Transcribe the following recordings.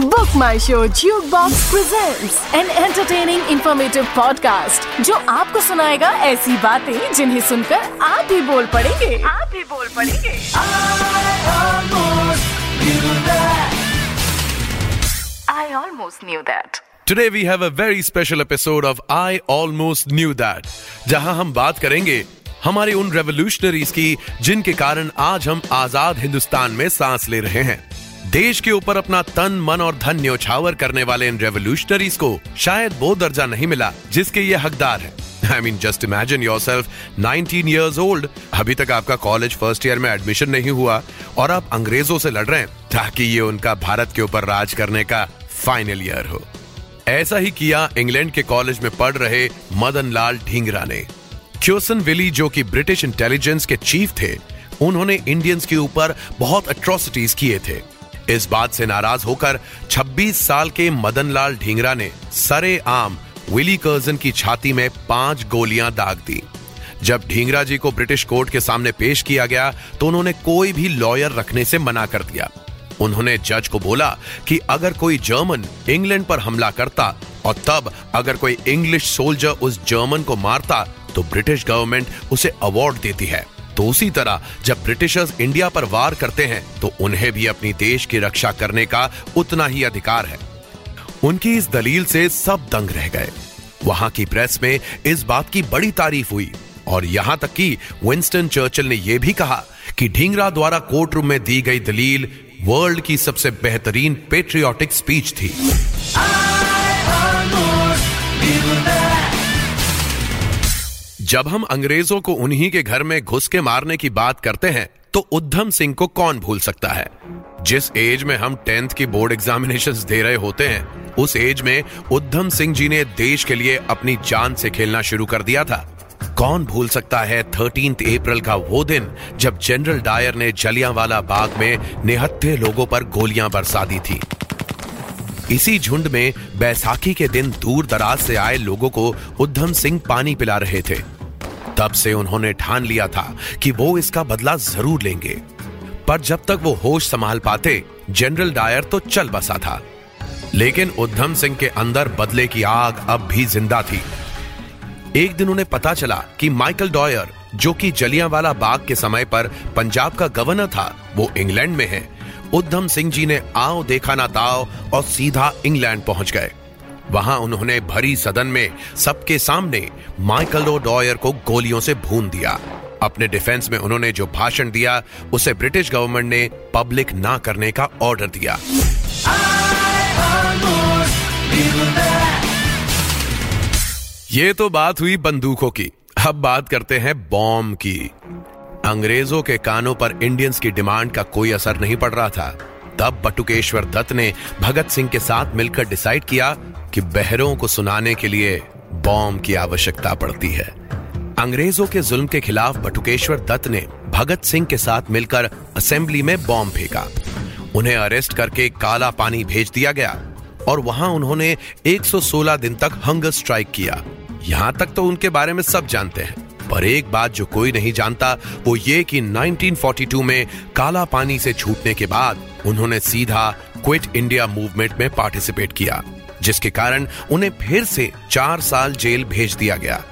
Book my show jukebox presents an entertaining informative podcast जो आपको सुनाएगा ऐसी बातें जिन्हें सुनकर आप भी बोल पड़ेंगे। आप भी बोल पड़ेंगे। I almost knew that Today we have a very special episode of I Almost Knew That, जहाँ हम बात करेंगे हमारे उन रेवोल्यूशनरीज की जिनके कारण आज हम आज़ाद हिंदुस्तान में सांस ले रहे हैं। देश के ऊपर अपना तन, मन और धन न्योछावर करने वाले इन रेवोल्यूशनरीज को शायद वो दर्जा नहीं मिला, जिसके ये हकदार है। I mean just imagine yourself nineteen years old अभी तक आपका कॉलेज फ़र्स्ट ईयर में एडमिशन नहीं हुआ और आप अंग्रेज़ों से लड़ रहे हैं, ताकि ये उनका भारत के ऊपर राज करने का फाइनल ईयर हो। ऐसा ही किया इंग्लैंड के कॉलेज में पढ़ रहे मदन लाल ढींगरा ने। क्योसन विली जो कि ब्रिटिश इंटेलिजेंस के चीफ थे, उन्होंने इंडियंस के ऊपर बहुत अट्रोसिटीज किए थे। इस बात से नाराज़ होकर 26 साल के मदन लाल ढींगरा ने सरे आम विली कर्जन की छाती में पाँच गोलियाँ दाग दी। जब ढींगरा जी को ब्रिटिश कोर्ट के सामने पेश किया गया तो उन्होंने कोई भी लॉयर रखने से मना कर दिया। उन्होंने जज को बोला कि अगर कोई जर्मन इंग्लैंड पर हमला करता और तब अगर कोई इंग्लिश सोल्जर उस जर्मन को मारता तो ब्रिटिश गवर्नमेंट उसे अवार्ड देती है। तो उसी तरह, जब ब्रिटिशर्स इंडिया पर वार करते हैं तो उन्हें भी अपनी देश की रक्षा करने का उतना ही अधिकार है। उनकी इस दलील से सब दंग रह गए। वहाँ की प्रेस में इस बात की बड़ी तारीफ़ हुई और यहाँ तक कि विंस्टन चर्चिल ने यह भी कहा कि ढींगरा द्वारा कोर्ट रूम में दी गई दलील वर्ल्ड की सबसे बेहतरीन पेट्रियाटिक स्पीच थी। जब हम अंग्रेज़ों को उन्हीं के घर में घुस के मारने की बात करते हैं तो उद्धम सिंह को कौन भूल सकता है? जिस एज में हम टेंथ की बोर्ड एग्जामिनेशन दे रहे होते हैं, उस एज में उद्धम सिंह जी ने देश के लिए अपनी जान से खेलना शुरू कर दिया था। कौन भूल सकता है थर्टीन अप्रैल का वो दिन, जब जनरल डायर ने जलियांवाला बाग में निहत्थे लोगों पर गोलियाँ बरसा दी थी? इसी झुंड में बैसाखी के दिन दूर दराज से आए लोगों को उद्धम सिंह पानी पिला रहे थे। तब से उन्होंने ठान लिया था कि वो इसका बदला ज़रूर लेंगे। पर जब तक वो होश संभाल पाते, जनरल डायर तो चल बसा था। लेकिन उद्धम सिंह के अंदर बदले की आग अब भी ज़िंदा थी। एक दिन उन्हें पता चला कि माइकल डॉयर, जो कि जलियांवाला बाग के समय पर पंजाब का गवर्नर था, वो इंग्लैंड में है। उद्धम सिंह जी ने आओ देखा ना ताओ और सीधा इंग्लैंड पहुँच गए। वहाँ उन्होंने भरी सदन में सबके सामने माइकल ओ डॉयर को गोलियों से भून दिया। अपने डिफेंस में उन्होंने जो भाषण दिया, उसे ब्रिटिश गवर्नमेंट ने पब्लिक ना करने का ऑर्डर दिया। ये तो बात हुई बंदूकों की। अब बात करते हैं बॉम्ब की। अंग्रेज़ों के कानों पर इंडियंस की डिमांड का कोई असर नहीं पड़ रहा था। तब बटुकेश्वर दत्त ने भगत सिंह के साथ मिलकर डिसाइड किया कि बहरों को सुनाने के लिए बॉम्ब की आवश्यकता पड़ती है। अंग्रेज़ों के जुल्म के खिलाफ बटुकेश्वर दत्त ने भगत सिंह के साथ मिलकर असेंबली में बॉम्ब फेंका। उन्हें अरेस्ट करके काला पानी भेज दिया गया और वहाँ उन्होंने 116 दिन तक हंगर स्ट्राइक किया। यहाँ तक तो उनके बारे में सब जानते हैं, पर एक बात जो कोई नहीं जानता, वो ये कि 1942 में काला पानी से छूटने के बाद उन्होंने सीधा क्विट इंडिया मूवमेंट में पार्टिसिपेट किया। जिसके कारण उन्हें फिर से चार साल जेल भेज दिया गया।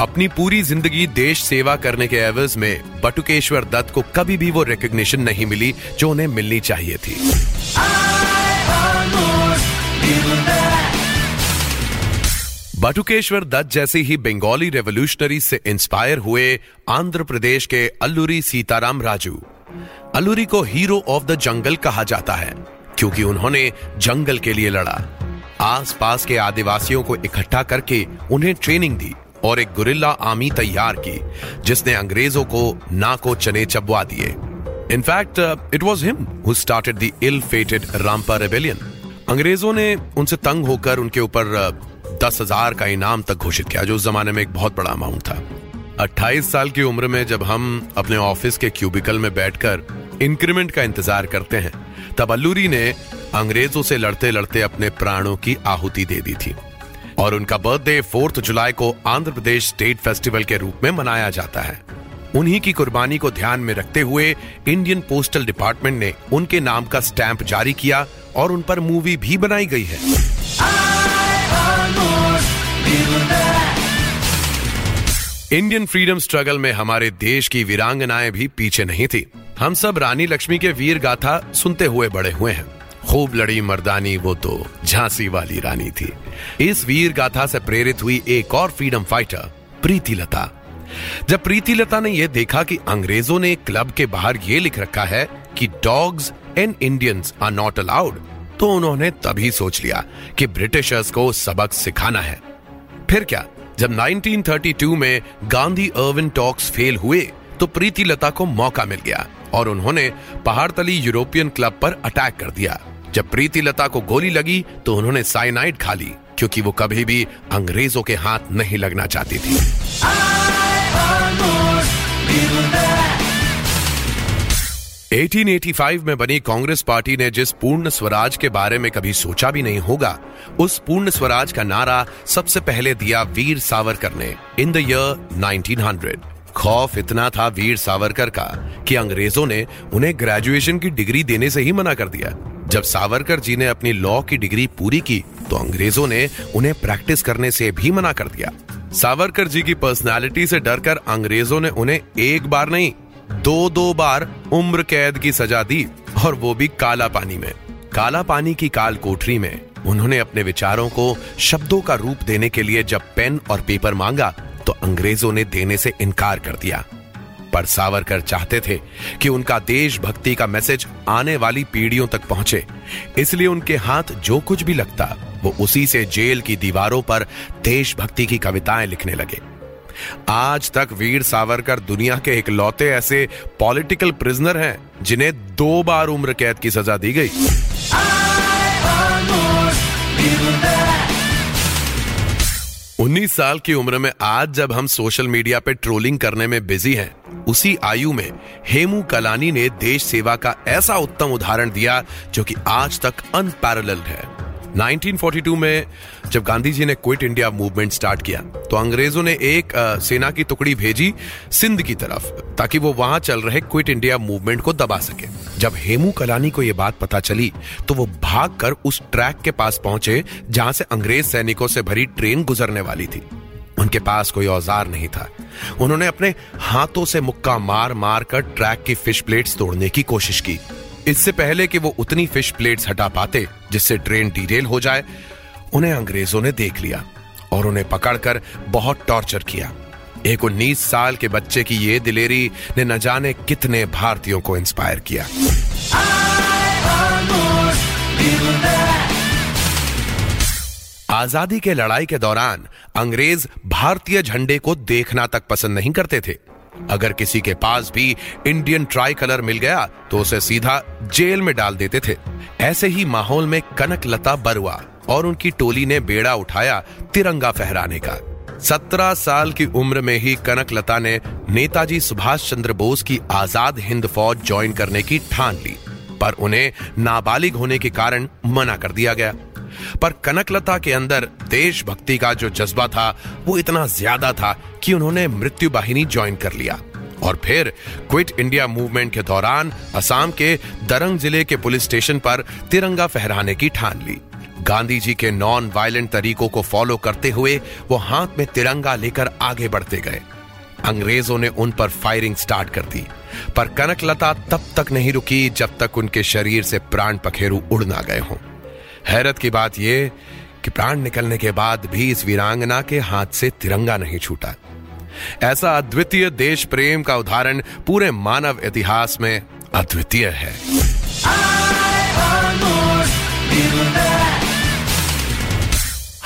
अपनी पूरी ज़िंदगी देश सेवा करने के एवज में बटुकेश्वर दत्त को कभी भी वो रिकग्निशन नहीं मिली जो उन्हें मिलनी चाहिए थी। बटुकेश्वर दत्त जैसे ही बंगाली रेवोल्यूशनरी से इंस्पायर हुए आंध्र प्रदेश के अल्लूरी सीताराम राजू। अल्लूरी को हीरो ऑफ़ द जंगल कहा जाता है, क्योंकि उन्होंने जंगल के लिए लड़ा। आसपास के आदिवासियों को इकट्ठा करके उन्हें ट्रेनिंग दी और एक गुरिल्ला आर्मी तैयार की जिसने अंग्रेज़ों को नाको चने चबवा दिए। In fact it was him who started the ill fated Rampa rebellion अंग्रेज़ों ने उनसे तंग होकर उनके ऊपर uh, दस हज़ार का इनाम तक घोषित किया जो उस जमाने में एक बहुत बड़ा अमाउंट था। 28 साल की उम्र में जब हम अपने ऑफ़िस के क्यूबिकल में बैठकर इंक्रीमेंट का इंतज़ार करते हैं तब अल्लूरी ने अंग्रेज़ों से लड़ते लड़ते अपने प्राणों की आहुति दे दी थी और उनका बर्थडे फोर्थ जुलाई को आंध्र प्रदेश स्टेट फेस्टिवल के रूप में मनाया जाता है। उन्हीं की कुर्बानी को ध्यान में रखते हुए इंडियन पोस्टल डिपार्टमेंट ने उनके नाम का स्टैंप जारी किया और उन पर मूवी भी बनाई गई है। इंडियन फ्रीडम स्ट्रगल में हमारे देश की वीरांगनाएँ भी पीछे नहीं थी। हम सब रानी लक्ष्मी के वीर गाथा सुनते हुए बड़े हुए हैं। खूब लड़ी मर्दानी वो तो झांसी वाली रानी थी। इस वीर गाथा से प्रेरित हुई एक और फ्रीडम फाइटर प्रीति लता जब प्रीति लता ने यह देखा कि अंग्रेज़ों ने क्लब के बाहर यह लिख रखा है कि dogs and Indians are not allowed तो उन्होंने तभी सोच लिया कि ब्रिटिशर्स को सबक सिखाना है। फिर क्या, जब 1932 में गांधी अर्विन टॉक्स फेल हुए तो प्रीति लता को मौका मिल गया। और उन्होंने पहाड़तली यूरोपियन क्लब पर अटैक कर दिया। जब प्रीति लता को गोली लगी तो उन्होंने साइनाइड खा ली, क्योंकि वो कभी भी अंग्रेज़ों के हाथ नहीं लगना चाहती थी। 1885 में बनी कांग्रेस पार्टी ने जिस पूर्ण स्वराज के बारे में कभी सोचा भी नहीं होगा, उस पूर्ण स्वराज का नारा सबसे पहले दिया वीर सावरकर ने, इन द ईयर 1900 खौफ इतना था वीर सावरकर का कि अंग्रेज़ों ने उन्हें ग्रेजुएशन की डिग्री देने से ही मना कर दिया। जब सावरकर जी ने अपनी लॉ की डिग्री पूरी की तो अंग्रेज़ों ने उन्हें प्रैक्टिस करने से भी मना कर दिया। सावरकर जी की पर्सनालिटी से डरकर अंग्रेज़ों ने उन्हें एक बार नहीं दो दो बार उम्र कैद की सजा दी, और वो भी काला पानी में। काला पानी की काल कोठरी में उन्होंने अपने विचारों को शब्दों का रूप देने के लिए जब पेन और पेपर मांगा तो अंग्रेज़ों ने देने से इनकार कर दिया। पर सावरकर चाहते थे कि उनका देशभक्ति का मैसेज आने वाली पीढ़ियों तक पहुँचे। इसलिए उनके हाथ जो कुछ भी लगता, वो उसी से जेल की दीवारों पर देशभक्ति की कविताएँ लिखने लगे। आज तक वीर सावरकर दुनिया के इकलौते ऐसे पॉलिटिकल प्रिजनर हैं, जिन्हें दो बार उम्र कैद की सजा दी गई। उन्नीस साल की उम्र में आज जब हम सोशल मीडिया पे ट्रोलिंग करने में बिज़ी हैं, उसी आयु में हेमू कलानी ने देश सेवा का ऐसा उत्तम उदाहरण दिया जो कि आज तक अनपैरेलल्ड है। 1942 में जब गांधी जी ने क्विट इंडिया मूवमेंट स्टार्ट किया तो अंग्रेज़ों ने एक सेना की टुकड़ी भेजी सिंध की तरफ़, ताकि वो वहाँ चल रहे क्विट इंडिया मूवमेंट को दबा सके। जब हेमू कलानी को यह बात पता चली तो वो भागकर उस ट्रैक के पास पहुँचे, जहाँ से अंग्रेज़ सैनिकों से भरी ट्रेन गुजरने वाली थी। उनके पास कोई औज़ार नहीं था। उन्होंने अपने हाथों से मुक्का मार मार कर ट्रैक की फ़िश प्लेट्स तोड़ने की कोशिश की। इससे पहले कि वो उतनी फ़िश प्लेट्स हटा पाते, जिससे ट्रेन डिटेल हो जाए, उन्हें अंग्रेज़ों ने देख लिया और उन्हें पकड़कर बहुत टॉर्चर किया। एक उन्नीस साल के बच्चे की ये दिलेरी ने न जाने कितने भारतीयों को इंस्पायर किया। आज़ादी के लड़ाई के दौरान अंग्रेज़ भारतीय झंडे को देखना तक पसंद नहीं करते थे। अगर किसी के पास भी इंडियन ट्राई कलर मिल गया तो उसे सीधा जेल में डाल देते थे। ऐसे ही माहौल में कनक लता बरुआ और उनकी टोली ने बेड़ा उठाया तिरंगा फहराने का। सत्रह साल की उम्र में ही कनक लता ने नेताजी सुभाष चंद्र बोस की आज़ाद हिंद फौज ज्वाइन करने की ठान ली, पर उन्हें नाबालिग होने के कारण मना कर दिया गया। पर कनकलता के अंदर देशभक्ति का जो जज्बा था, वो इतना ज़्यादा था कि उन्होंने मृत्यु बाहिनी ज्वाइन कर लिया। और फिर क्विट इंडिया मूवमेंट के दौरान असम के दरंग ज़िले के पुलिस स्टेशन पर तिरंगा फहराने की ठान ली। गांधी जी के नॉन वायलेंट तरीकों को फॉलो करते हुए वो हाथ में तिरंगा लेकर आगे बढ़ते गए। अंग्रेज़ों ने उन पर फायरिंग स्टार्ट कर दी। पर कनकलता तब तक नहीं रुकी जब तक उनके शरीर से प्राण पखेरु उड़ ना गए हों। हैरत की बात यह कि प्राण निकलने के बाद भी इस वीरांगना के हाथ से तिरंगा नहीं छूटा। ऐसा अद्वितीय देश प्रेम का उदाहरण पूरे मानव इतिहास में अद्वितीय है।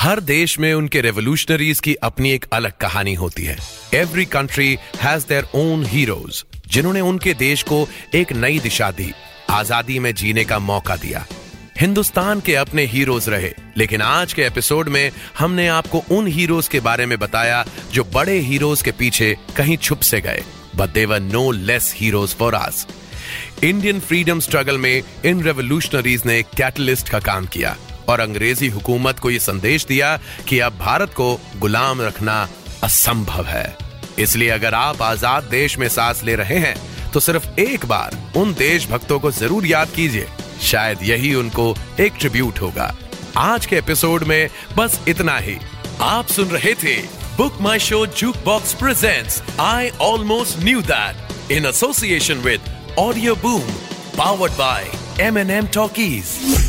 हर देश में उनके रेवोल्यूशनरीज की अपनी एक अलग कहानी होती है। Every country has their own heroes जिन्होंने उनके देश को एक नई दिशा दी, आज़ादी में जीने का मौका दिया। हिंदुस्तान के अपने हीरोज रहे, लेकिन आज के एपिसोड में हमने आपको उन हीरोज के बारे में बताया, जो बड़े हीरोज के पीछे कहीं छुप से गए। But there no less heroes for us Indian freedom struggle में इन रेवोल्यूशनरीज ने कैटलिस्ट का काम किया। और अंग्रेज़ी हुकूमत को यह संदेश दिया कि अब भारत को गुलाम रखना असंभव है। इसलिए अगर आप आज़ाद देश में सांस ले रहे हैं तो सिर्फ़ एक बार उन देशभक्तों को ज़रूर याद कीजिए। शायद यही उनको एक ट्रिब्यूट होगा। आज के एपिसोड में बस इतना ही। आप सुन रहे थे book my show jukebox presents I almost knew that in association with audio boom powered by M N M talkies